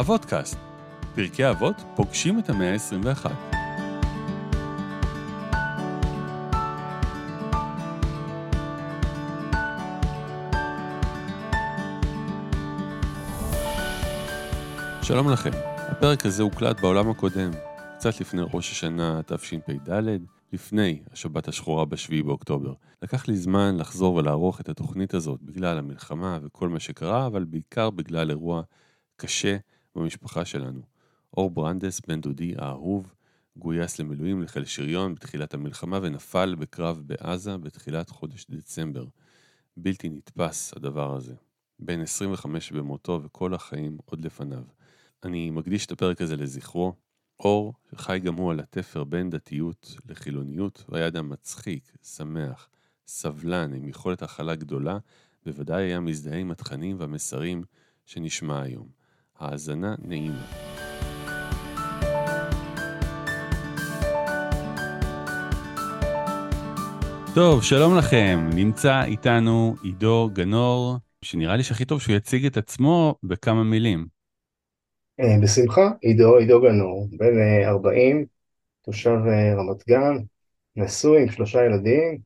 אבותקאסט, פרקי אבות פוגשים את המאה ה-21. שלום לכם, הפרק הזה הוקלט בעולם הקודם, קצת לפני ראש השנה תשפ"ד, לפני השבת השחורה ב-7 באוקטובר. לקח לי זמן לחזור ולערוך את התוכנית הזאת בגלל המלחמה וכל מה שקרה, אבל בעיקר בגלל אירוע קשה במשפחה שלנו. אור ברנדס, בן דודי האהוב, גויס למילואים לחיל שריון בתחילת המלחמה ונפל בקרב בעזה בתחילת חודש דצמבר. בלתי נתפס הדבר הזה. בן 25 במותו וכל החיים עוד לפניו. אני מקדיש את הפרק הזה לזכרו. אור, שחי גם הוא על התפר בין דתיות לחילוניות, הוא היה אדם מצחיק, שמח, סבלן, עם יכולת הכלה גדולה, בוודאי היה מזדהה עם התכנים והמסרים שנשמע היום. האזנה נעימה. טוב, שלום לכם. נמצא איתנו עידו גנור, שנראה לי שהכי טוב שהוא יציג את עצמו בכמה מילים. אה, בשמחה, עידו, עידו גנור, בן 40, אה, תושב אה, רמת גן, נשוי עם שלושה ילדים,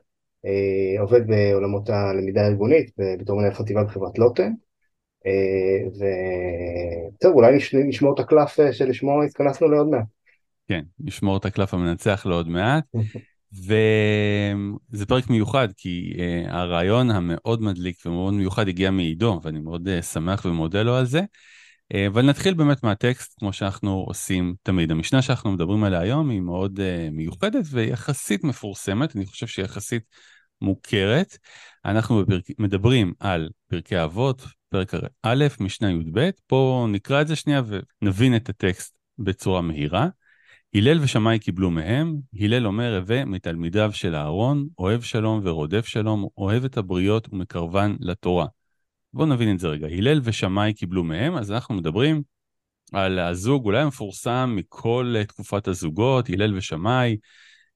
עובד בעולמות הלמידה הארגונית בתור מנהל חטיבה בחברת לוטן. וטוב, אולי נשמור את הקלף שלשמו התכנסנו לעוד מעט. כן, נשמור את הקלף המנצח לעוד מעט. וזה פרק מיוחד, כי uh, הרעיון המאוד מדליק ומאוד מיוחד הגיע מעידו, ואני מאוד uh, שמח ומודה לו על זה. Uh, אבל נתחיל באמת מהטקסט, כמו שאנחנו עושים תמיד. המשנה שאנחנו מדברים עליה היום היא מאוד uh, מיוחדת ויחסית מפורסמת, אני חושב שהיא יחסית מוכרת. אנחנו בפרק... מדברים על פרקי אבות, פרק א', משנה י"ב. בואו נקרא את זה שנייה ונבין את הטקסט בצורה מהירה. הלל ושמאי קיבלו מהם, הלל אומר הווה מתלמידיו של אהרון, אוהב שלום ורודף שלום, אוהב את הבריות ומקרבן לתורה. בואו נבין את זה רגע. הלל ושמאי קיבלו מהם, אז אנחנו מדברים על הזוג אולי המפורסם מכל תקופת הזוגות, הלל ושמאי,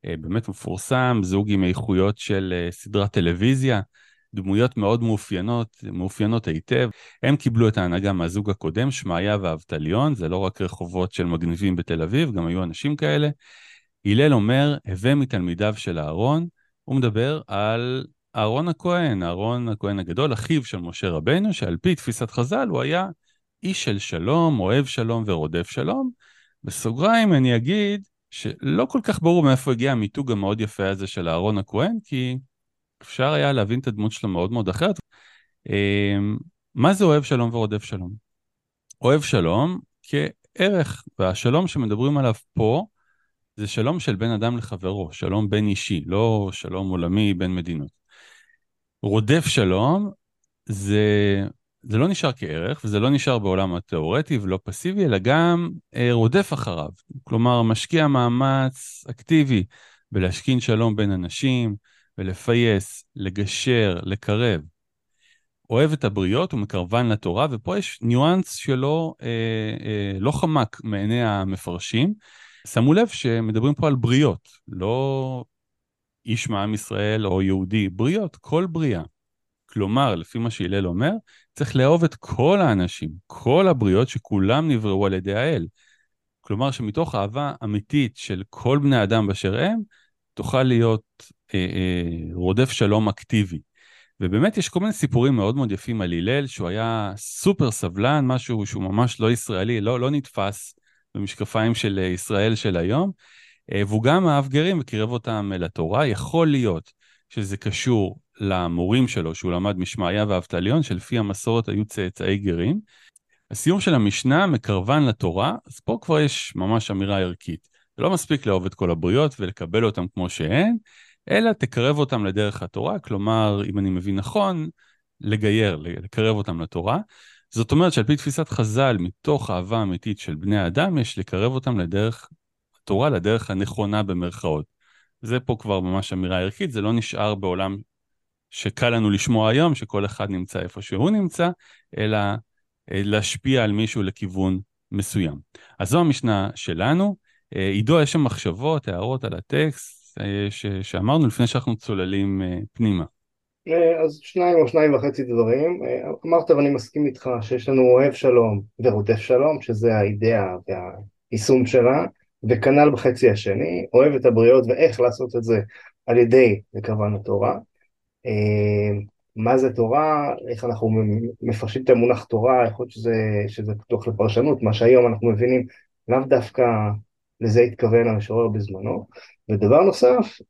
אה, באמת מפורסם, זוג עם איכויות של אה, סדרת טלוויזיה. דמויות מאוד מאופיינות, מאופיינות היטב. הם קיבלו את ההנהגה מהזוג הקודם, שמעיה ואבטליון, זה לא רק רחובות של מגניבים בתל אביב, גם היו אנשים כאלה. הלל אומר, הווה מתלמידיו של אהרון, הוא מדבר על אהרון הכהן, אהרון הכהן הגדול, אחיו של משה רבנו, שעל פי תפיסת חז"ל הוא היה איש של שלום, אוהב שלום ורודף שלום. בסוגריים אני אגיד שלא כל כך ברור מאיפה הגיע המיתוג המאוד יפה הזה של אהרון הכהן, כי אפשר היה להבין את הדמות שלו מאוד מאוד אחרת. אמ, מה זה אוהב שלום ורודף שלום? אוהב שלום כערך, והשלום שמדברים עליו פה זה שלום של בין אדם לחברו, שלום בין אישי, לא שלום עולמי בין מדינות. רודף שלום זה, זה לא נשאר כערך, וזה לא נשאר בעולם התיאורטי ולא פסיבי, אלא גם אה, רודף אחריו. כלומר, משקיע מאמץ אקטיבי בלהשכין שלום בין אנשים, ולפייס, לגשר, לקרב. אוהב את הבריות ומקרבן לתורה, ופה יש ניואנס שלא אה, אה, לא חמק מעיני המפרשים. שמו לב שמדברים פה על בריות, לא איש מעם ישראל או יהודי, בריות, כל בריאה. כלומר, לפי מה שהלל אומר, צריך לאהוב את כל האנשים, כל הבריות שכולם נבראו על ידי האל. כלומר שמתוך אהבה אמיתית של כל בני אדם באשר הם, תוכל להיות אה, אה, רודף שלום אקטיבי. ובאמת יש כל מיני סיפורים מאוד מאוד יפים על הלל, שהוא היה סופר סבלן, משהו שהוא ממש לא ישראלי, לא, לא נתפס במשקפיים של אה, ישראל של היום, אה, והוא גם אהב גרים וקירב אותם לתורה. יכול להיות שזה קשור למורים שלו, שהוא למד משמעיה ואבטליון, שלפי המסורת היו צאצאי גרים. הסיום של המשנה מקרבן לתורה, אז פה כבר יש ממש אמירה ערכית. לא מספיק לאהוב את כל הבריות ולקבל אותם כמו שהן, אלא תקרב אותם לדרך התורה, כלומר, אם אני מבין נכון, לגייר, לקרב אותם לתורה. זאת אומרת שעל פי תפיסת חז"ל, מתוך אהבה אמיתית של בני האדם, יש לקרב אותם לדרך התורה, לדרך הנכונה במרכאות. זה פה כבר ממש אמירה ערכית, זה לא נשאר בעולם שקל לנו לשמוע היום, שכל אחד נמצא איפה שהוא נמצא, אלא אה, להשפיע על מישהו לכיוון מסוים. אז זו המשנה שלנו. אה, עידו, יש שם מחשבות, הערות על הטקסט ש- שאמרנו לפני שאנחנו צוללים אה, פנימה. אה, אז שניים או שניים וחצי דברים. אה, אמרת ואני מסכים איתך שיש לנו אוהב שלום ורודף שלום, שזה האידאה והיישום שלה, וכנ"ל בחצי השני, אוהב את הבריות ואיך לעשות את זה על ידי כוון התורה. אה, מה זה תורה, איך אנחנו מפרשים את המונח תורה, יכול להיות שזה, שזה פתוח לפרשנות, מה שהיום אנחנו מבינים לאו דווקא לזה התכוון המשורר בזמנו. ודבר נוסף,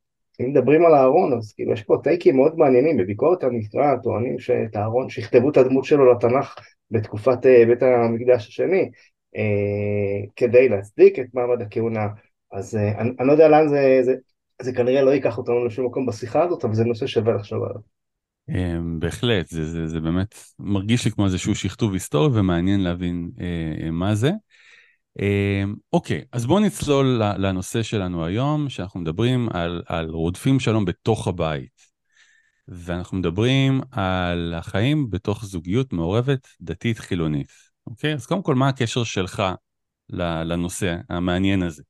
אם מדברים על אהרון, אז כאילו יש פה טייקים מאוד מעניינים, בביקורת המקרא טוענים שאת אהרון, שיכתבו את הדמות שלו לתנ"ך בתקופת אה, בית המקדש השני, אה, כדי להצדיק את מעמד הכהונה, אז אה, אני, אני לא יודע לאן זה, זה, זה כנראה לא ייקח אותנו לשום מקום בשיחה הזאת, אבל זה נושא שווה לחשוב עליו. בהחלט, זה, זה, זה באמת מרגיש לי כמו איזשהו שכתוב היסטורי ומעניין להבין אה, מה זה. אמ, אוקיי, אז בואו נצלול לנושא שלנו היום, שאנחנו מדברים על, על רודפים שלום בתוך הבית. ואנחנו מדברים על החיים בתוך זוגיות מעורבת דתית חילונית. אוקיי? אז קודם כל, מה הקשר שלך לנושא המעניין הזה?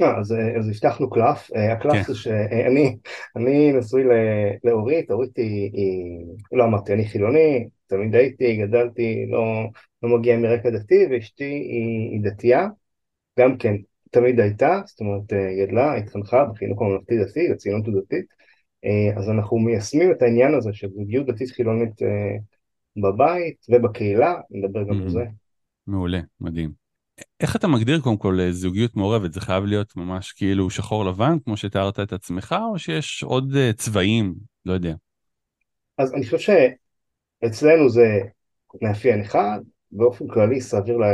לא, אז, אז הבטחנו קלף, אה, הקלף כן. זה שאני אני נשוי לאורית, אורית היא, היא, לא אמרתי, אני חילוני, תמיד הייתי, גדלתי, לא, לא מגיע מרקע דתי, ואשתי היא, היא דתייה, גם כן תמיד הייתה, זאת אומרת אה, גדלה, התחנכה בחינוך הממלכתי דתי, לציונות הדתית, אה, אז אנחנו מיישמים את העניין הזה של זוגיות דתית חילונית אה, בבית ובקהילה, נדבר גם על זה. מעולה, מדהים. איך אתה מגדיר קודם כל זוגיות מעורבת? זה חייב להיות ממש כאילו שחור לבן, כמו שתיארת את עצמך, או שיש עוד צבעים? לא יודע. אז אני חושב שאצלנו זה מאפיין אחד, באופן כללי סביר, לה,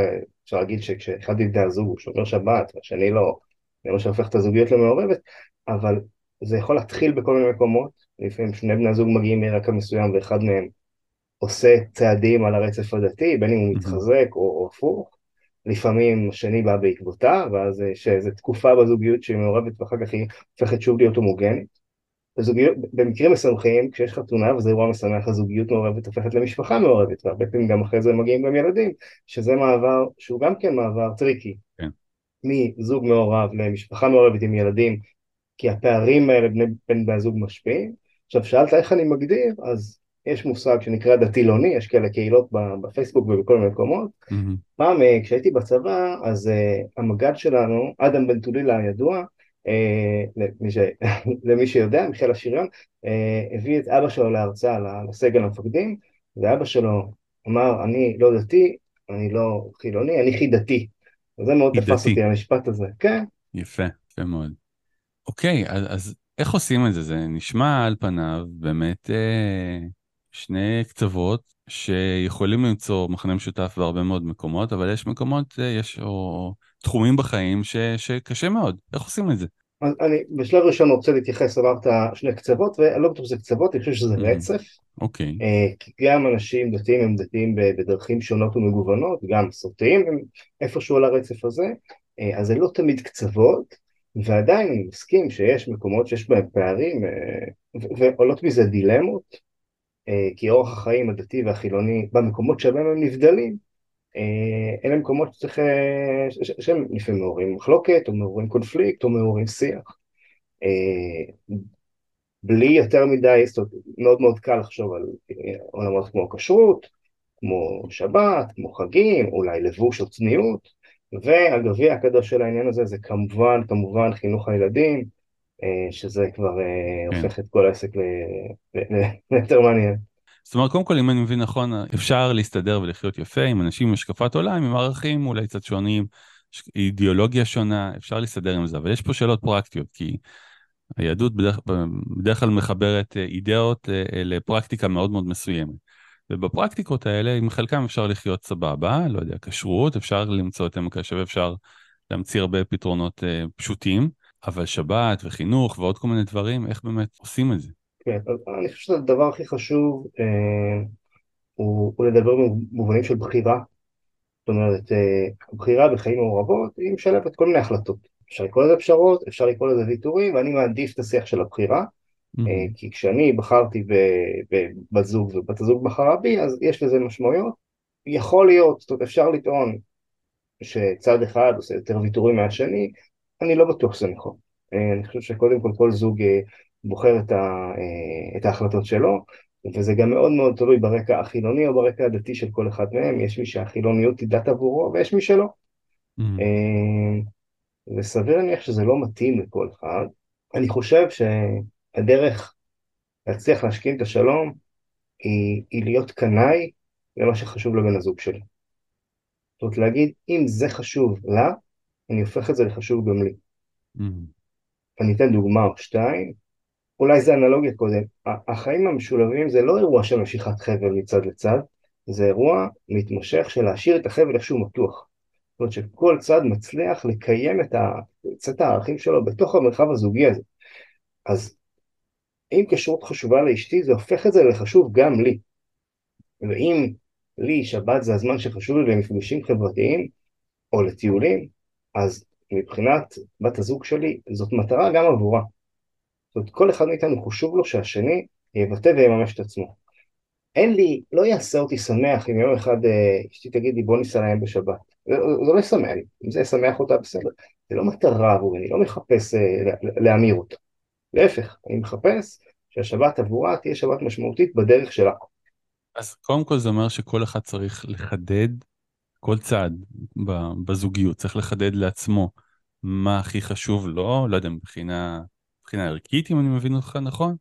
אפשר להגיד שכשאחד מבני הזוג הוא שומר שבת והשני לא, זה מה שהופך את הזוגיות למעורבת, אבל זה יכול להתחיל בכל מיני מקומות, לפעמים שני בני הזוג מגיעים מרקע מסוים ואחד מהם עושה צעדים על הרצף הדתי, בין אם הוא מתחזק או, או הפוך, לפעמים השני בא בעקבותיו, ואז יש איזו תקופה בזוגיות שהיא מעורבת ואחר כך היא הופכת שוב להיות הומוגנית. בזוגיות, במקרים משמחים, כשיש חתונה וזה אירוע משמח, הזוגיות מעורבת הופכת למשפחה מעורבת, והרבה פעמים גם אחרי זה מגיעים גם ילדים, שזה מעבר שהוא גם כן מעבר טריקי. כן. מזוג מעורב למשפחה מעורבת עם ילדים, כי הפערים האלה בין בני הזוג משפיעים. עכשיו שאלת איך אני מגדיר, אז יש מושג שנקרא דתי-לוני, יש כאלה קהילות בפייסבוק ובכל מיני מקומות. Mm-hmm. פעם אה, כשהייתי בצבא, אז uh, המג"ד שלנו, אדם בן טולילה הידוע, אה, למי, ש... למי שיודע, מיכאל השריון, אה, הביא את אבא שלו להרצאה לסגל המפקדים, ואבא שלו אמר, אני לא דתי, אני לא חילוני, אני חידתי. וזה מאוד תפס אותי המשפט הזה, כן. יפה, יפה מאוד. אוקיי, אז, אז איך עושים את זה? זה נשמע על פניו באמת אה, שני קצוות שיכולים למצוא מכנה משותף בהרבה מאוד מקומות, אבל יש מקומות, אה, יש או תחומים בחיים ש, שקשה מאוד. איך עושים את זה? אז אני בשלב ראשון רוצה להתייחס, אמרת שני קצוות, ואני לא בטוח שזה קצוות, אני חושב שזה mm-hmm. רצף. אוקיי. Okay. אה, כי גם אנשים דתיים הם דתיים בדרכים שונות ומגוונות, גם מסורתיים הם איפשהו על הרצף הזה, אה, אז זה לא תמיד קצוות, ועדיין אני מסכים שיש מקומות שיש בהם פערים, ועולות מזה דילמות, כי אורח החיים הדתי והחילוני במקומות שבהם הם נבדלים, אה, אלה מקומות שצריך, אה, שהם לפעמים מעוררים מחלוקת, או מעוררים קונפליקט, או מעוררים שיח. אה, בלי יותר מדי, זאת אומרת, מאוד מאוד קל לחשוב על עולמות כמו כשרות, כמו שבת, כמו חגים, אולי לבוש או צניעות, והגביע הקדוש של העניין הזה זה כמובן, כמובן חינוך הילדים, שזה כבר כן. הופך את כל העסק ליותר מעניין. זאת אומרת, קודם כל, אם אני מבין נכון, אפשר להסתדר ולחיות יפה עם אנשים עם השקפת עולם, עם ערכים אולי קצת שונים, אידיאולוגיה שונה, אפשר להסתדר עם זה, אבל יש פה שאלות פרקטיות, כי היהדות בדרך, בדרך כלל מחברת אה, אידאות אה, אה, לפרקטיקה מאוד מאוד מסוימת. ובפרקטיקות האלה, עם חלקם אפשר לחיות סבבה, לא יודע, כשרות, אפשר למצוא את עמק השווה, אפשר להמציא הרבה פתרונות פשוטים, אבל שבת וחינוך ועוד כל מיני דברים, איך באמת עושים את זה? כן, אני חושב שהדבר הכי חשוב אה, הוא, הוא לדבר במובנים של בחירה. זאת אומרת, אה, בחירה בחיים מעורבות היא משלבת כל מיני החלטות. אפשר לקרוא לזה פשרות, אפשר לקרוא לזה ויתורים, ואני מעדיף את השיח של הבחירה. Mm-hmm. אה, כי כשאני בחרתי בבת זוג ובת הזוג בחרה בי, אז יש לזה משמעויות. יכול להיות, זאת אומרת, אפשר לטעון שצד אחד עושה יותר ויתורים מהשני, אני לא בטוח שזה נכון. אה, אני חושב שקודם כל כל זוג אה, בוחר את, ה, את ההחלטות שלו, וזה גם מאוד מאוד תלוי ברקע החילוני או ברקע הדתי של כל אחד מהם, יש מי שהחילוניות היא דת עבורו ויש מי שלא. Mm. וסביר להניח שזה לא מתאים לכל אחד. אני חושב שהדרך להצליח להשכין את השלום היא, היא להיות קנאי למה שחשוב לבן הזוג שלי. זאת אומרת להגיד, אם זה חשוב לה, אני הופך את זה לחשוב גם לי. Mm. אני אתן דוגמה או שתיים, אולי זה אנלוגיה קודם, החיים המשולבים זה לא אירוע של משיכת חבל מצד לצד, זה אירוע מתמשך של להשאיר את החבל איכשהו מתוח. זאת אומרת שכל צד מצליח לקיים את. את הערכים שלו בתוך המרחב הזוגי הזה. אז אם כשרות חשובה לאשתי, זה הופך את זה לחשוב גם לי. ואם לי שבת זה הזמן שחשוב לי למפגשים חברתיים או לטיולים, אז מבחינת בת הזוג שלי, זאת מטרה גם עבורה. זאת אומרת, כל אחד מאיתנו חשוב לו שהשני יבטא ויממש את עצמו. אין לי, לא יעשה אותי שמח אם יום אחד אה, אשתי תגיד לי בוא ניסע להם בשבת. זה, לא ישמח לי, אם זה ישמח אותה בסדר. זה לא מטרה עבורי, אני לא מחפש אה, להמיר אותה. להפך, אני מחפש שהשבת עבורה תהיה שבת משמעותית בדרך שלה. אז קודם כל זה אומר שכל אחד צריך לחדד, כל צד בזוגיות צריך לחדד לעצמו מה הכי חשוב לו, לא יודע, מבחינה, מבחינה ערכית, אם אני מבין אותך נכון,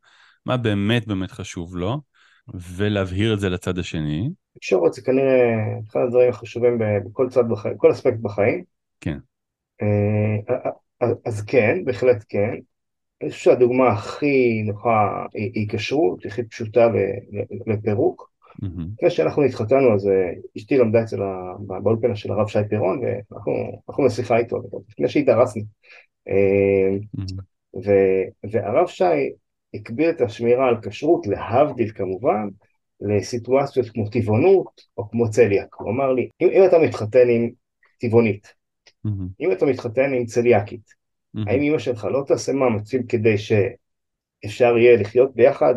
מה באמת באמת חשוב לו, ולהבהיר את זה לצד השני. תקשורת זה כנראה אחד הדברים החשובים בכל צד בחיים, כל אספקט בחיים. כן. אה, אז כן, בהחלט כן. אני חושב שהדוגמה הכי נוחה היא כשרות, הכי פשוטה לפירוק. לפני שאנחנו התחתנו, אז אה, אשתי למדה אצל, באולפנה של הרב שי פירון, ואנחנו בשיחה איתו, לפני שהתארסנו. אה, והרב שי הקביל את השמירה על כשרות, להבדיל כמובן, לסיטואציות כמו טבעונות או כמו צליאק. הוא אמר לי, אם, אם אתה מתחתן עם טבעונית, אם אתה מתחתן עם צליאקית, האם אמא שלך לא תעשה מאמצים כדי שאפשר יהיה לחיות ביחד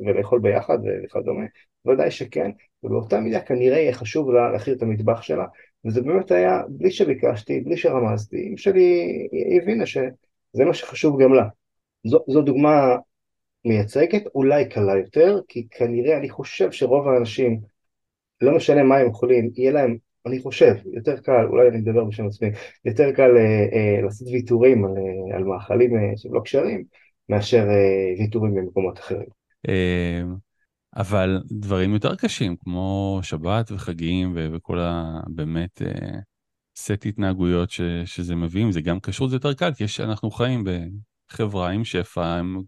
ולאכול ביחד וכדומה? ודאי שכן, ובאותה מידה כנראה יהיה חשוב לה להכיר את המטבח שלה, וזה באמת היה בלי שביקשתי, בלי שרמזתי, אמא שלי הבינה שזה מה שחשוב גם לה. זו, זו דוגמה מייצגת, אולי קלה יותר, כי כנראה אני חושב שרוב האנשים, לא משנה מה הם אוכלים, יהיה להם, אני חושב, יותר קל, אולי אני מדבר בשם עצמי, יותר קל אה, אה, לעשות ויתורים על, אה, על מאכלים אה, שהם לא כשרים, מאשר אה, ויתורים במקומות אחרים. אה, אבל דברים יותר קשים, כמו שבת וחגים וכל ה... באמת אה, סט התנהגויות ש, שזה מביאים, זה גם כשרות, זה יותר קל, כי יש, אנחנו חיים בחברה עם שפע, עם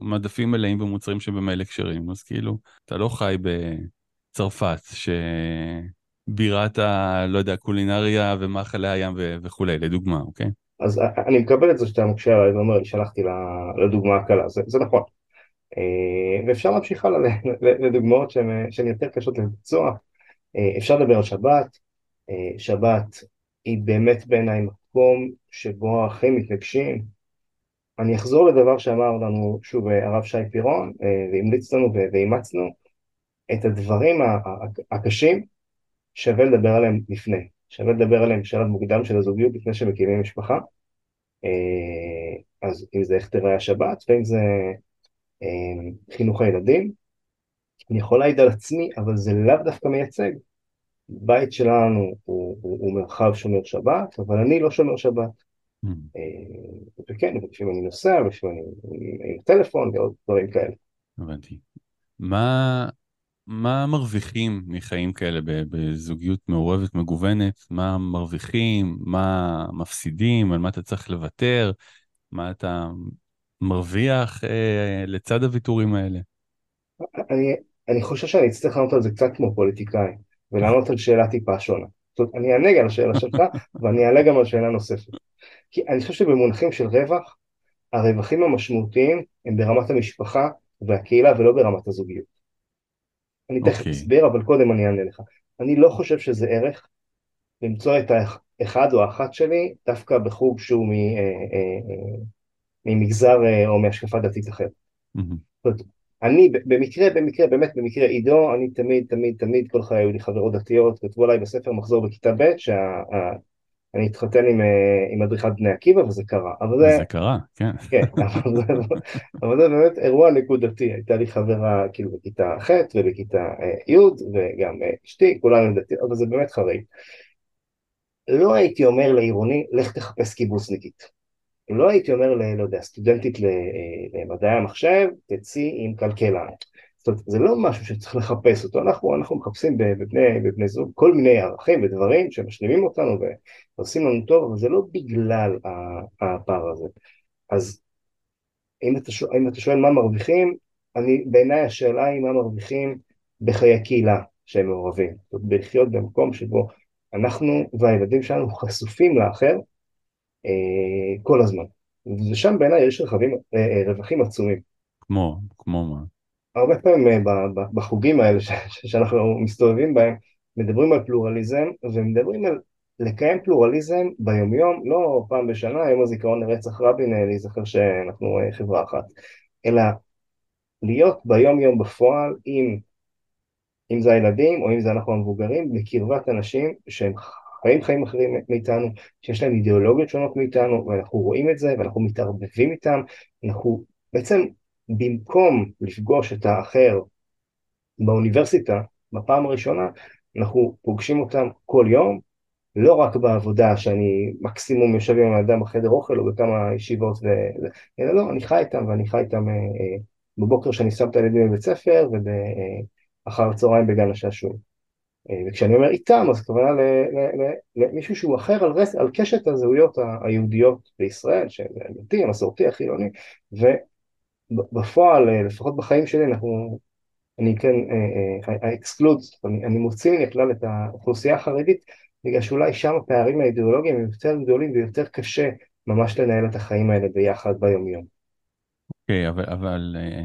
מדפים מלאים במוצרים שבמילא כשרים, אז כאילו, אתה לא חי בצרפת, שבירת ה... לא יודע, קולינריה ומאכלי הים ו... וכולי, לדוגמה, אוקיי? אז אני מקבל את זה שאתה מקשה עליי ואומר, שלחתי לדוגמה הקלה, זה, זה נכון. אה, ואפשר להמשיך הלאה לדוגמאות שהן יותר קשות לביצוע. אה, אפשר לדבר על שבת, אה, שבת היא באמת בעיניי מקום שבו האחים מתנגשים. אני אחזור לדבר שאמר לנו שוב הרב שי פירון והמליץ לנו ואימצנו את הדברים הקשים שווה לדבר עליהם לפני, שווה לדבר עליהם בשלב מוקדם של הזוגיות לפני שמקימים משפחה אז אם זה איך תראה השבת ואם זה אמ, חינוך הילדים. אני יכול להעיד על עצמי, אבל זה לאו דווקא מייצג. בית שלנו הוא, הוא, הוא מרחב שומר שבת, אבל אני לא שומר שבת. Mm. אה, וכן, לפעמים אני נוסע, לפעמים אני עם טלפון ועוד דברים כאלה. הבנתי. מה, מה מרוויחים מחיים כאלה בזוגיות מעורבת, מגוונת? מה מרוויחים? מה מפסידים? על מה אתה צריך לוותר? מה אתה מרוויח אה, לצד הוויתורים האלה? אני, אני חושב שאני אצטרך לענות על זה קצת כמו פוליטיקאי, ולענות על שאלה טיפה שונה. זאת אומרת, אני אענה גם על השאלה שלך, ואני אעלה גם על שאלה נוספת. כי אני חושב שבמונחים של רווח, הרווחים המשמעותיים הם ברמת המשפחה והקהילה ולא ברמת הזוגיות. אני תכף okay. אוקיי. אסביר, אבל קודם אני אענה לך. אני לא חושב שזה ערך למצוא את האחד או האחת שלי דווקא בחוג שהוא מ... אה, אה, ממגזר אה, או מהשקפה דתית אחרת. אני במקרה, במקרה, באמת במקרה עידו, אני תמיד, תמיד, תמיד, כל חיי היו לי חברות דתיות, כתבו עליי בספר מחזור בכיתה ב' אני אתחתן עם, אה, עם אדריכת בני עקיבא וזה קרה. אבל זה, וזה קרה, כן. כן, אבל זה, אבל זה באמת אירוע נקודתי. הייתה לי חברה כאילו בכיתה ח' ובכיתה אה, י' וגם אה, אשתי, כולנו דתי, אבל זה באמת חריג. לא הייתי אומר לעירוני, לך תחפש קיבוצניקית. לא הייתי אומר, ל, לא יודע, סטודנטית למדעי המחשב, תצאי עם כלכלן. זאת אומרת, זה לא משהו שצריך לחפש אותו, אנחנו, אנחנו מחפשים בבני, בבני זוג כל מיני ערכים ודברים שמשלימים אותנו ועושים לנו טוב, אבל זה לא בגלל הפער הזה. אז אם אתה, שואל, אם אתה שואל מה מרוויחים, אני, בעיניי השאלה היא מה מרוויחים בחיי הקהילה שהם מעורבים. זאת אומרת, בלחיות במקום שבו אנחנו והילדים שלנו חשופים לאחר אה, כל הזמן. ושם בעיניי יש רכבים, אה, אה, רווחים עצומים. כמו, כמו מה? הרבה פעמים בחוגים האלה שאנחנו מסתובבים בהם, מדברים על פלורליזם, ומדברים על לקיים פלורליזם ביומיום, לא פעם בשנה, יום הזיכרון לרצח רבין, להיזכר שאנחנו חברה אחת, אלא להיות ביום יום בפועל עם, אם זה הילדים או אם זה אנחנו המבוגרים, בקרבת אנשים שהם חיים חיים אחרים מאיתנו, שיש להם אידיאולוגיות שונות מאיתנו, ואנחנו רואים את זה ואנחנו מתערבבים איתם, אנחנו בעצם במקום לפגוש את האחר באוניברסיטה, בפעם הראשונה, אנחנו פוגשים אותם כל יום, לא רק בעבודה שאני מקסימום יושב עם האדם בחדר אוכל או בכמה ישיבות, ו... אלא לא, אני חי איתם ואני חי איתם אה, אה, בבוקר שאני שם את הילדים בבית ספר ובאחר הצהריים בגן השעשועים. אה, וכשאני אומר איתם, אז הכוונה למישהו שהוא אחר על, רס, על קשת הזהויות היהודיות בישראל, שהדתי, המסורתי, החילוני, ובפועל, אה, לפחות בחיים שלי, אנחנו, אני כן, ה exclude, אה, אני, אני מוציא מן הכלל את האוכלוסייה החרדית, בגלל שאולי שם הפערים האידיאולוגיים הם יותר גדולים ויותר קשה ממש לנהל את החיים האלה ביחד ביומיום. אוקיי, okay, אבל, אבל אה,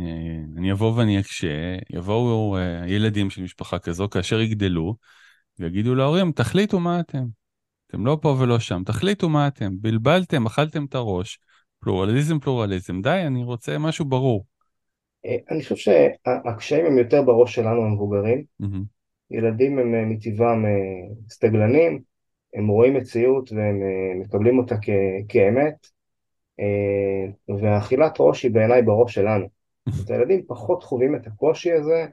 אני אבוא ואני אקשה, יבואו אה, ילדים של משפחה כזו כאשר יגדלו, ויגידו להורים, תחליטו מה אתם. אתם לא פה ולא שם, תחליטו מה אתם. בלבלתם, אכלתם את הראש, פלורליזם, פלורליזם. די, אני רוצה משהו ברור. אה, אני חושב שהקשיים הם יותר בראש שלנו המבוגרים. ילדים הם מטבעם סטגלנים, הם רואים מציאות והם מקבלים אותה כ- כאמת. אה, והאכילת ראש היא בעיניי בראש שלנו. אז הילדים פחות חווים את הקושי הזה,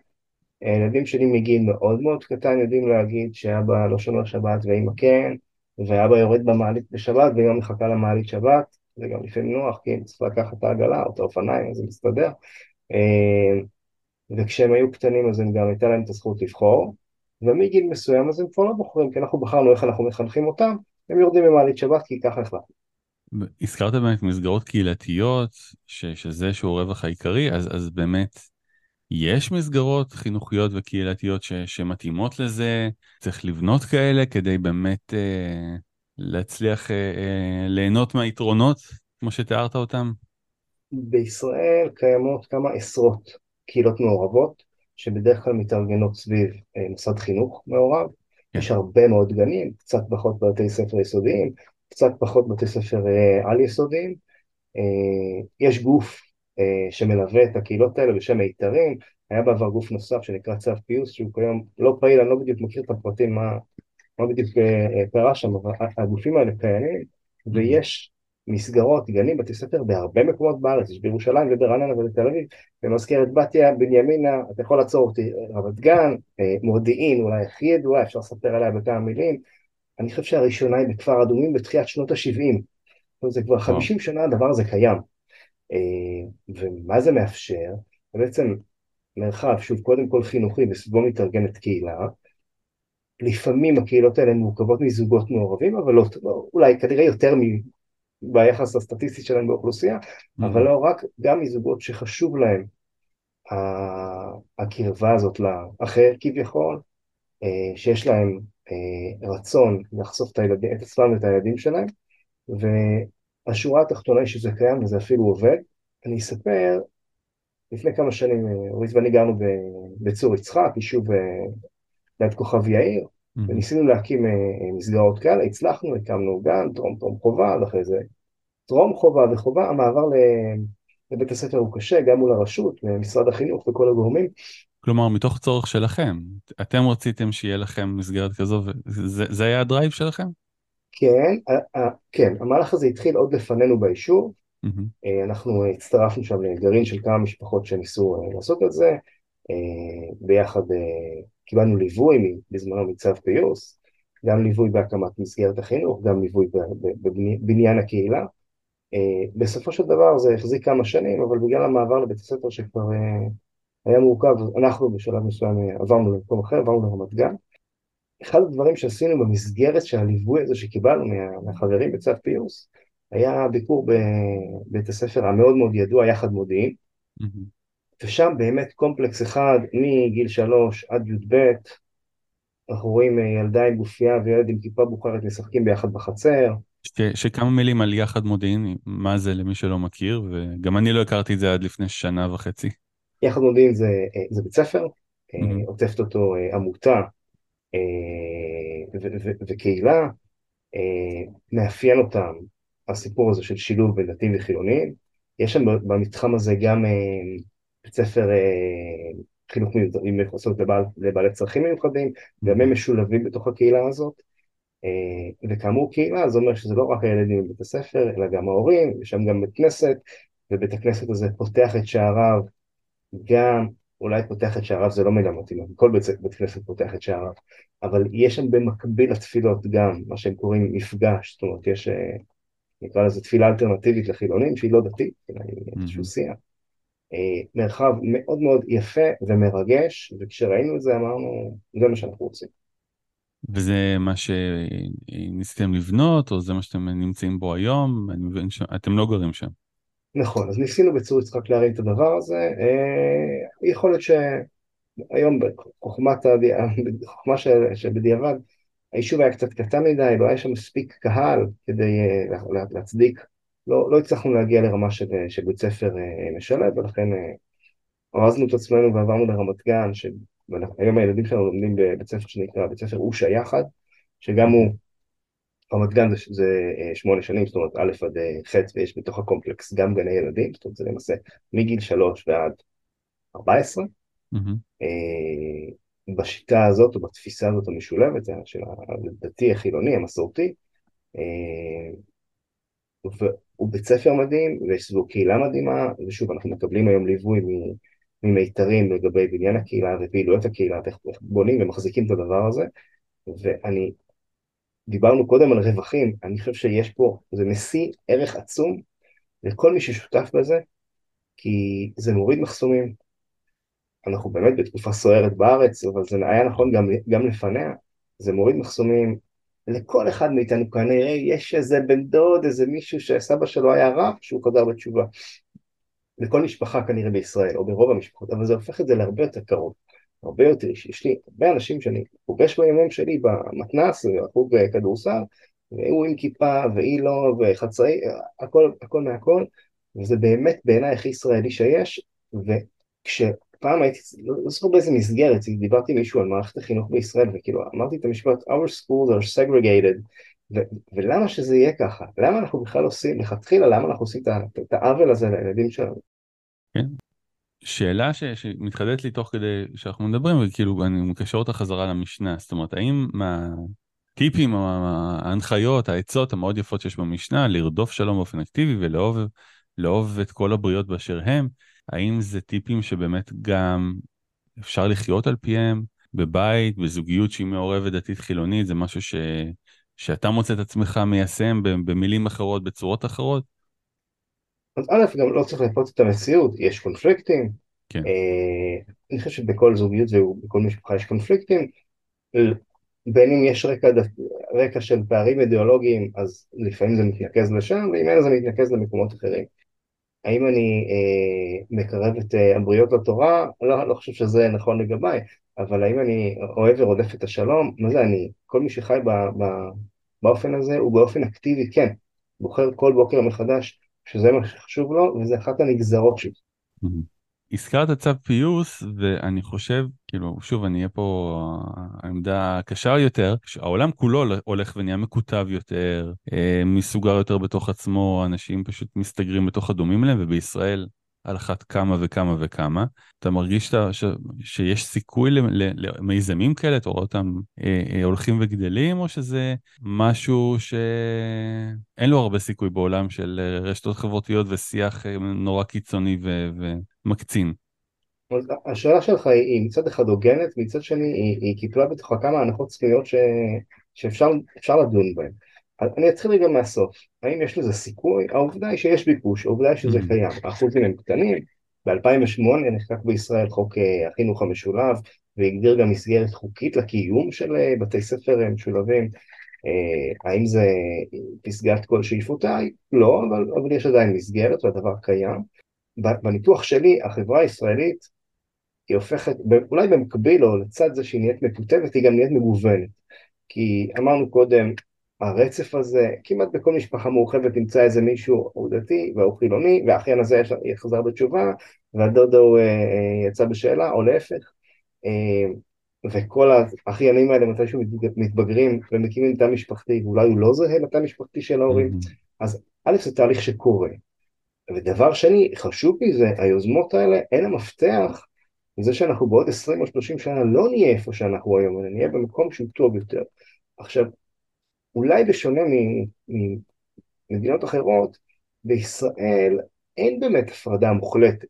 הילדים שלי מגיל מאוד מאוד קטן יודעים להגיד שאבא לא שומר שבת ואמא כן, ואבא יורד במעלית בשבת ואמא מחכה למעלית שבת, זה גם לפעמים נוח כי אם צריך לקחת את העגלה או את האופניים אז זה מסתדר. אה, וכשהם היו קטנים אז הם גם הייתה להם את הזכות לבחור, ומגיל מסוים אז הם כבר לא בוחרים, כי אנחנו בחרנו איך אנחנו מחנכים אותם, הם יורדים במעלית שבת כי ככה החלטנו. הזכרת באמת מסגרות קהילתיות, ש, שזה שהוא הרווח העיקרי, אז, אז באמת יש מסגרות חינוכיות וקהילתיות ש, שמתאימות לזה, צריך לבנות כאלה כדי באמת אה, להצליח אה, אה, ליהנות מהיתרונות, כמו שתיארת אותם? בישראל קיימות כמה עשרות קהילות מעורבות, שבדרך כלל מתארגנות סביב אה, מוסד חינוך מעורב. כן. יש הרבה מאוד גנים, קצת פחות בתי ספר יסודיים, קצת פחות בתי ספר אה, על יסודיים. אה, יש גוף אה, שמלווה את הקהילות האלה בשם מיתרים, היה בעבר גוף נוסף שנקרא צו פיוס, שהוא כיום לא פעיל, אני לא בדיוק מכיר את הפרטים מה, מה בדיוק קרה שם, אבל הגופים האלה קיימים, ויש מסגרות, גנים, בתי ספר בהרבה מקומות בארץ, יש בירושלים וברעננה ובתל אביב, במזכרת בתיה, בנימינה, אתה יכול לעצור אותי, רמת גן, מודיעין, אולי הכי ידועה, אפשר לספר עליה בכמה מילים, אני חושב שהראשונה היא בכפר אדומים בתחילת שנות ה-70. זה כבר 50 שנה הדבר הזה קיים. אה, ומה זה מאפשר? זה בעצם מרחב, שוב, קודם כל חינוכי, וסביבו מתארגנת קהילה. לפעמים הקהילות האלה מורכבות מזוגות מעורבים, אבל לא, אולי כנראה יותר. ביחס הסטטיסטי שלהם באוכלוסייה, mm-hmm. אבל לא רק, גם מזוגות שחשוב להם הקרבה הזאת לאחר כביכול, אה, שיש להם אה, רצון לחשוף את, הילדים, את עצמם ואת הילדים שלהם, והשורה התחתונה היא שזה קיים וזה אפילו עובד. אני אספר, לפני כמה שנים אה, אורית ואני גרנו בצור יצחק, יישוב ליד כוכב יאיר, mm-hmm. וניסינו להקים מסגרות כאלה, הצלחנו, הקמנו גן, טרום טרום חובה, ואחרי זה טרום חובה וחובה, המעבר לבית הספר הוא קשה, גם מול הרשות, משרד החינוך וכל הגורמים, כלומר, מתוך צורך שלכם, אתם רציתם שיהיה לכם מסגרת כזו, וזה היה הדרייב שלכם? כן, כן, המהלך הזה התחיל עוד לפנינו ביישוב, Mm-hmm. אנחנו הצטרפנו שם לגרעין של כמה משפחות שניסו לעשות את זה, ביחד קיבלנו ליווי בזמנו מצו פיוס, גם ליווי בהקמת מסגרת החינוך, גם ליווי בבניין הקהילה. בסופו של דבר זה החזיק כמה שנים, אבל בגלל המעבר לבית הספר שכבר היה מורכב, אנחנו בשלב מסוים עברנו למקום אחר, עברנו לרמת גן. אחד הדברים שעשינו במסגרת של הליווי הזה שקיבלנו מהחברים בצו פיוס, היה ביקור בבית הספר המאוד מאוד ידוע, יחד מודיעין, mm-hmm. ושם באמת קומפלקס אחד, מגיל שלוש עד י"ב, אנחנו רואים ילדה עם גופייה וילד עם כיפה בוחרת משחקים ביחד בחצר. ש, שכמה מילים על יחד מודיעין, מה זה למי שלא מכיר, וגם אני לא הכרתי את זה עד לפני שנה וחצי. יחד מודיעין זה, זה בית ספר, mm-hmm. עוטפת אותו עמותה וקהילה, מאפיין אותם הסיפור הזה של שילוב בין דתיים וחילונים. יש שם במתחם הזה גם בית ספר חינוך מיוחדים מיוחסות לבעל, לבעלי צרכים מיוחדים, גם הם משולבים בתוך הקהילה הזאת. וכאמור קהילה, זה אומר שזה לא רק הילדים בבית הספר, אלא גם ההורים, יש שם גם בית כנסת, ובית הכנסת הזה פותח את שעריו גם אולי פותח את שעריו זה לא מילה מתאימה, כל בית, בית כנסת פותח את שעריו, אבל יש שם במקביל לתפילות גם, מה שהם קוראים מפגש, זאת אומרת יש, אה, נקרא לזה תפילה אלטרנטיבית לחילונים, שהיא לא דתית, אלא היא איזשהו שיח. אה, מרחב מאוד מאוד יפה ומרגש, וכשראינו את זה אמרנו, זה מה שאנחנו רוצים. וזה מה שניסיתם לבנות, או זה מה שאתם נמצאים בו היום? אני מבין שאתם לא גרים שם. נכון, אז ניסינו בצור יצחק להרים את הדבר הזה, אה, יכול להיות שהיום בחוכמת שבדיעבד, היישוב היה קצת קטן מדי, לא היה שם מספיק קהל כדי אה, להצדיק, לא, לא הצלחנו להגיע לרמה של, של בית ספר אה, משלב, ולכן ארזנו את עצמנו ועברנו לרמת גן, שהיום הילדים שלנו לומדים בבית ספר שנקרא בית ספר אושה יחד, שגם הוא רמת גן זה, זה אה, שמונה שנים, זאת אומרת א' עד אה, ח' ויש בתוך הקומפלקס גם גני ילדים, זאת אומרת זה למעשה מגיל שלוש ועד ארבע עשרה. אה, בשיטה הזאת או בתפיסה הזאת המשולבת של הדתי החילוני המסורתי, הוא בית ספר מדהים ויש סביבו קהילה מדהימה, ושוב אנחנו מקבלים היום ליווי ממיתרים לגבי בניין הקהילה ופעילויות הקהילה, איך בונים ומחזיקים את הדבר הזה, ואני דיברנו קודם על רווחים, אני חושב שיש פה, זה משיא ערך עצום לכל מי ששותף בזה, כי זה מוריד מחסומים. אנחנו באמת בתקופה סוערת בארץ, אבל זה היה נכון גם, גם לפניה, זה מוריד מחסומים לכל אחד מאיתנו כנראה יש איזה בן דוד, איזה מישהו שסבא שלו היה רב, שהוא חזר בתשובה. לכל משפחה כנראה בישראל, או ברוב המשפחות, אבל זה הופך את זה להרבה יותר קרוב. הרבה יותר, יש לי הרבה אנשים שאני פוגש בימים שלי במתנ"ס, בחוג כדורסל, והוא עם כיפה והיא לא, וחצאי, הכל, הכל מהכל, וזה באמת בעיניי הכי ישראלי שיש, וכשפעם הייתי, לא זוכר באיזה מסגרת, דיברתי עם מישהו על מערכת החינוך בישראל, וכאילו אמרתי את המשפט, our schools are segregated, ו- ולמה שזה יהיה ככה? למה אנחנו בכלל עושים, לכתחילה, למה אנחנו עושים את העוול הזה לילדים שלנו? כן, שאלה ש, שמתחדדת לי תוך כדי שאנחנו מדברים, וכאילו אני מקשר אותה חזרה למשנה, זאת אומרת, האם מהטיפים, ההנחיות, העצות המאוד יפות שיש במשנה, לרדוף שלום באופן אקטיבי ולאהוב את כל הבריות באשר הם, האם זה טיפים שבאמת גם אפשר לחיות על פיהם בבית, בזוגיות שהיא מעורבת דתית חילונית, זה משהו ש, שאתה מוצא את עצמך מיישם במילים אחרות, בצורות אחרות? אז א', גם לא צריך לפרוץ את המציאות, יש קונפליקטים. כן. אה, אני חושב שבכל זוגיות ובכל משפחה יש קונפליקטים. בין אם יש רקע, רקע של פערים אידיאולוגיים, אז לפעמים זה מתנקז לשם, ואם אין זה מתנקז למקומות אחרים. האם אני אה, מקרב את אה, הבריות לתורה? לא, לא חושב שזה נכון לגביי, אבל האם אני אוהב ורודף את השלום? מה זה אני? כל מי שחי ב, ב, באופן הזה הוא באופן אקטיבי, כן, בוחר כל בוקר מחדש שזה מה שחשוב לו, וזה אחת הנגזרות שלו. הזכרת צו פיוס, ואני חושב, כאילו, שוב, אני אהיה פה העמדה הקשה יותר, העולם כולו הולך ונהיה מקוטב יותר, אה, מסוגר יותר בתוך עצמו, אנשים פשוט מסתגרים בתוך הדומים להם, ובישראל על אחת כמה וכמה וכמה. אתה מרגיש שאתה, ש, שיש סיכוי למיזמים כאלה, אתה רואה אותם אה, אה, הולכים וגדלים, או שזה משהו שאין לו הרבה סיכוי בעולם של אה, רשתות חברתיות ושיח אה, נורא קיצוני ו, ומקצין? השאלה שלך היא מצד אחד הוגנת, מצד שני היא, היא קיפלה בתוכה כמה הנחות צפיות ש, שאפשר לדון בהן. אני אתחיל רגע מהסוף, האם יש לזה סיכוי? העובדה היא שיש ביקוש, העובדה היא שזה mm-hmm. קיים, האחוזים הם קטנים, ב-2008 נחקק בישראל חוק אה, החינוך המשולב והגדיר גם מסגרת חוקית לקיום של אה, בתי ספר משולבים, אה, האם זה פסגת כל שאיפותיי? לא, אבל, אבל יש עדיין מסגרת והדבר קיים. בניתוח שלי החברה הישראלית היא הופכת, אולי במקביל או לצד זה שהיא נהיית מטוטבת היא גם נהיית מגוונת כי אמרנו קודם הרצף הזה, כמעט בכל משפחה מורחבת נמצא איזה מישהו, הוא דתי והוא חילוני, והאחיין הזה יחזר בתשובה, והדודו הוא אה, אה, יצא בשאלה, או להפך. אה, וכל האחיינים האלה מתישהו מתבגרים ומקימים תא משפחתי, ואולי הוא לא זהה לתא משפחתי של ההורים, mm-hmm. אז א' זה תהליך שקורה. ודבר שני, חשוב מזה, היוזמות האלה, הן המפתח לזה שאנחנו בעוד 20 או 30 שנה לא נהיה איפה שאנחנו היום, אלא נהיה במקום שהוא טוב יותר. עכשיו, אולי בשונה ממדינות אחרות, בישראל אין באמת הפרדה מוחלטת.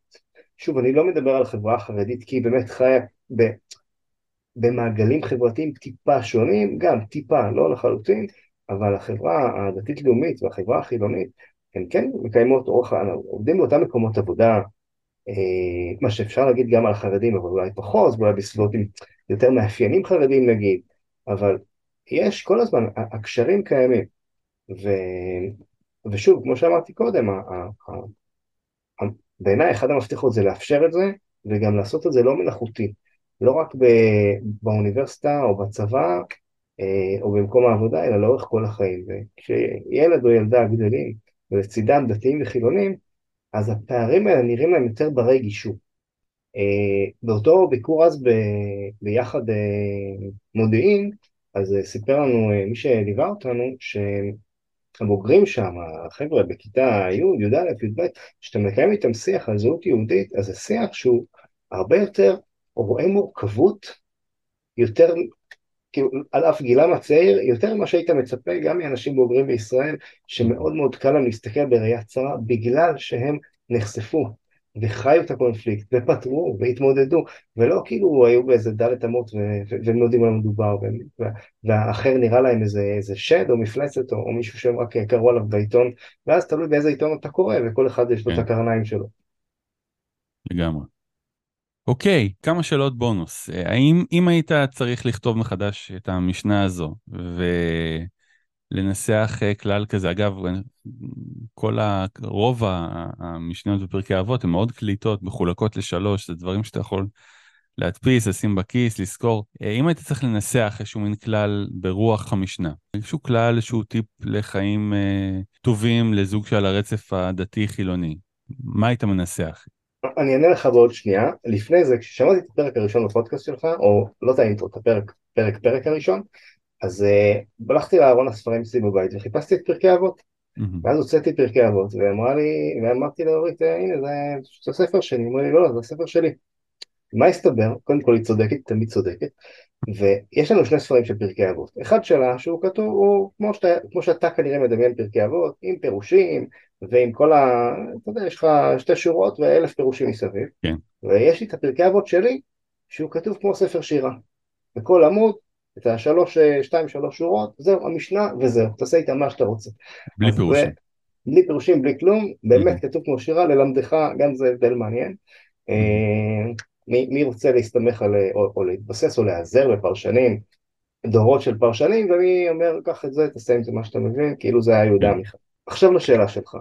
שוב, אני לא מדבר על החברה החרדית כי היא באמת חיה ב, במעגלים חברתיים טיפה שונים, גם טיפה, לא לחלוטין, אבל החברה הדתית-לאומית והחברה החילונית, הן כן מקיימות אורח, עובדים באותם מקומות עבודה, אה, מה שאפשר להגיד גם על החרדים, אבל אולי פחות, אולי בסביבות עם יותר מאפיינים חרדים נגיד, אבל יש כל הזמן, הקשרים קיימים. ו... ושוב, כמו שאמרתי קודם, בעיניי אחד המפתחות זה לאפשר את זה, וגם לעשות את זה לא מלאכותי. לא רק ב... באוניברסיטה או בצבא אה, או במקום העבודה, אלא לאורך כל החיים. וכשילד או ילדה גדלים, ולצידם דתיים וחילונים, אז הפערים האלה נראים להם יותר ברי גישור. אה, באותו ביקור אז ב... ביחד אה, מודיעין, אז אה, סיפר לנו אה, מי שליווה אותנו, שהבוגרים שם, החבר'ה בכיתה י', י"א, י"ב, כשאתה מקיים איתם שיח על זהות יהודית, אז זה שיח שהוא הרבה יותר רואה מורכבות, יותר, כאילו, על אף גילם הצעיר, יותר ממה שהיית מצפה גם מאנשים בוגרים בישראל, שמאוד מאוד קל להם להסתכל בראייה צרה, בגלל שהם נחשפו וחיו את הקונפליקט, ופתרו, והתמודדו, ולא כאילו היו באיזה דלת אמות והם לא יודעים על מה מדובר, והאחר נראה להם איזה, איזה שד או מפלצת או, או מישהו שהם רק קראו עליו בעיתון, ואז תלוי באיזה עיתון אתה קורא, וכל אחד יש לו את כן. הקרניים שלו. לגמרי. אוקיי, כמה שאלות בונוס. האם אם היית צריך לכתוב מחדש את המשנה הזו, ו... לנסח אה, כלל כזה. אגב, כל ה... רוב המשניות בפרקי אבות הן מאוד קליטות, מחולקות לשלוש, זה דברים שאתה יכול להדפיס, לשים בכיס, לזכור. אה, אם היית צריך לנסח איזשהו מין כלל ברוח המשנה, איזשהו כלל, איזשהו טיפ לחיים אה, טובים לזוג שעל הרצף הדתי-חילוני, מה היית מנסח? אני אענה לך בעוד שנייה. לפני זה, כששמעתי את הפרק הראשון בפודקאסט שלך, או לא את האינטרו, את הפרק, פרק פרק הראשון, אז uh, הלכתי לארון הספרים אצלי בבית וחיפשתי את פרקי אבות. Mm-hmm. ואז הוצאתי פרקי אבות, ואמרה לי, ואמרתי לאורית, אה, הנה זה, זה הספר שלי, אמרה לי, לא, לא, זה הספר שלי. מה הסתבר? קודם כל היא צודקת, תמיד צודקת, ויש לנו שני ספרים של פרקי אבות. אחד שלה, שהוא כתוב, הוא כמו שאתה, כמו שאתה כנראה מדמיין פרקי אבות, עם פירושים, ועם כל ה... אתה יודע, יש לך שתי שורות ואלף פירושים מסביב. כן. ויש לי את הפרקי אבות שלי, שהוא כתוב כמו ספר שירה. בכל עמוד את השלוש, אה, שתיים, שלוש שורות, זהו, המשנה וזהו, תעשה איתה מה שאתה רוצה. בלי פירושים. בלי פירושים, בלי כלום, באמת mm-hmm. כתוב כמו שירה, ללמדך, גם זה הבדל מעניין. מי, מי רוצה להסתמך על, או, או להתבסס או להיעזר בפרשנים, דורות של פרשנים, ומי אומר, קח את זה, תעשה עם זה מה שאתה מבין, כאילו זה היה יהודה mm-hmm. עמיחי. עכשיו לשאלה שלך,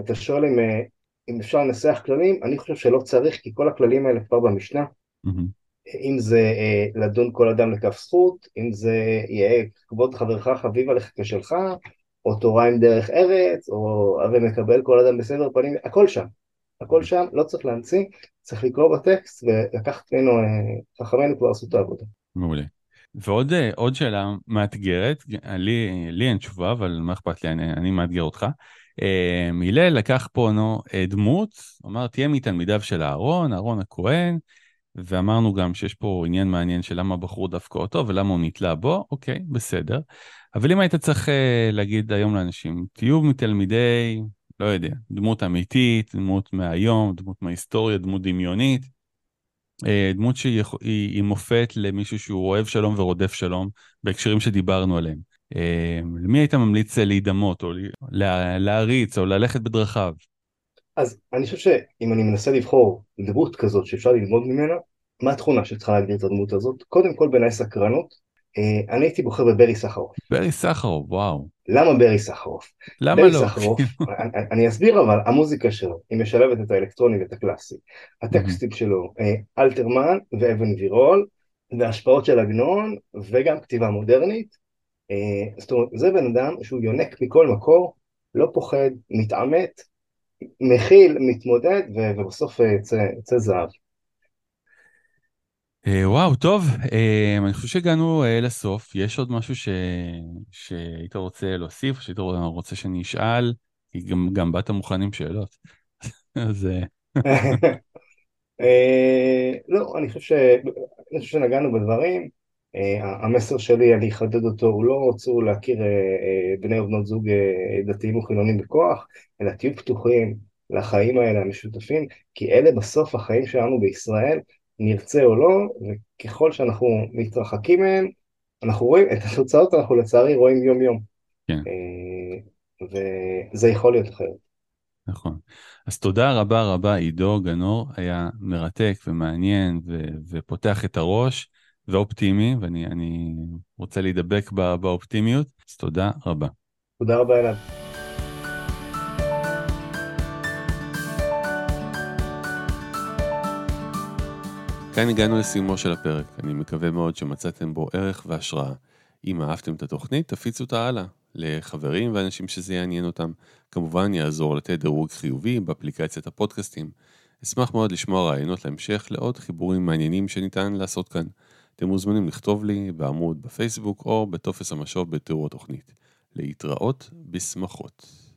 אתה שואל אם, אה, אם אפשר לנסח כללים, אני חושב שלא צריך, כי כל הכללים האלה כבר במשנה. אם זה אה, לדון כל אדם לכף זכות, אם זה יהיה כבוד חברך חביב עליך כשלך, או תורה עם דרך ארץ, או הרי מקבל כל אדם בסדר פנים, הכל שם. הכל שם, לא צריך להמציא, צריך לקרוא בטקסט ולקחת ממנו, אה, חכמינו כבר עשו את העבודה. מעולה. ועוד עוד שאלה מאתגרת, לי, לי אין תשובה, אבל מה אכפת לי, אני, אני מאתגר אותך. הלל לקח פה נו, דמות, אמר, תהיה מתלמידיו של אהרון, אהרון הכהן, ואמרנו גם שיש פה עניין מעניין של למה בחרו דווקא אותו ולמה הוא נתלה בו, אוקיי, בסדר. אבל אם היית צריך להגיד היום לאנשים, תהיו מתלמידי, לא יודע, דמות אמיתית, דמות מהיום, דמות מההיסטוריה, דמות דמיונית, uh, דמות שהיא היא, מופת למישהו שהוא אוהב שלום ורודף שלום, בהקשרים שדיברנו עליהם. Uh, למי היית ממליץ להידמות, או לה, להריץ, או ללכת בדרכיו? אז אני חושב שאם אני מנסה לבחור דמות כזאת שאפשר ללמוד ממנה, מה התכונה שצריכה להגדיר את הדמות הזאת? קודם כל בעיניי סקרנות, אה, אני הייתי בוחר בברי סחרוף. ברי סחרוף, וואו. למה ברי סחרוף? למה ברי לא? סחרוף, אני, אני אסביר אבל, המוזיקה שלו, היא משלבת את האלקטרוני ואת הקלאסי. הטקסטים שלו, אה, אלתרמן ואבן וירול, והשפעות של עגנון, וגם כתיבה מודרנית. אה, זאת אומרת, זה בן אדם שהוא יונק מכל מקור, לא פוחד, מתעמת, מכיל, מתמודד, ובסוף יצא זהב. אה, וואו, טוב, אה, אני חושב שהגענו אה, לסוף. יש עוד משהו ש... שהיית רוצה להוסיף, שהיית רוצה שאני אשאל? כי גם, גם באת מוכן עם שאלות. אז... לא, אני חושב, ש... אני חושב שנגענו בדברים. המסר שלי, אני אחדד אותו, הוא לא רצו להכיר בני ובנות זוג דתיים וחילונים בכוח, אלא תהיו פתוחים לחיים האלה המשותפים, כי אלה בסוף החיים שלנו בישראל. נרצה או לא, וככל שאנחנו מתרחקים מהם, אנחנו רואים, את התוצאות אנחנו לצערי רואים יום יום. כן. אה, וזה יכול להיות אחרת. נכון. אז תודה רבה רבה עידו גנור, היה מרתק ומעניין ו- ופותח את הראש ואופטימי, ואני רוצה להידבק באופטימיות, אז תודה רבה. תודה רבה אלעד. כאן הגענו לסיומו של הפרק, אני מקווה מאוד שמצאתם בו ערך והשראה. אם אהבתם את התוכנית, תפיצו אותה הלאה, לחברים ואנשים שזה יעניין אותם. כמובן יעזור לתת דירוג חיובי באפליקציית הפודקאסטים. אשמח מאוד לשמוע רעיונות להמשך לעוד חיבורים מעניינים שניתן לעשות כאן. אתם מוזמנים לכתוב לי בעמוד בפייסבוק או בטופס המשוב בתיאור התוכנית. להתראות בשמחות.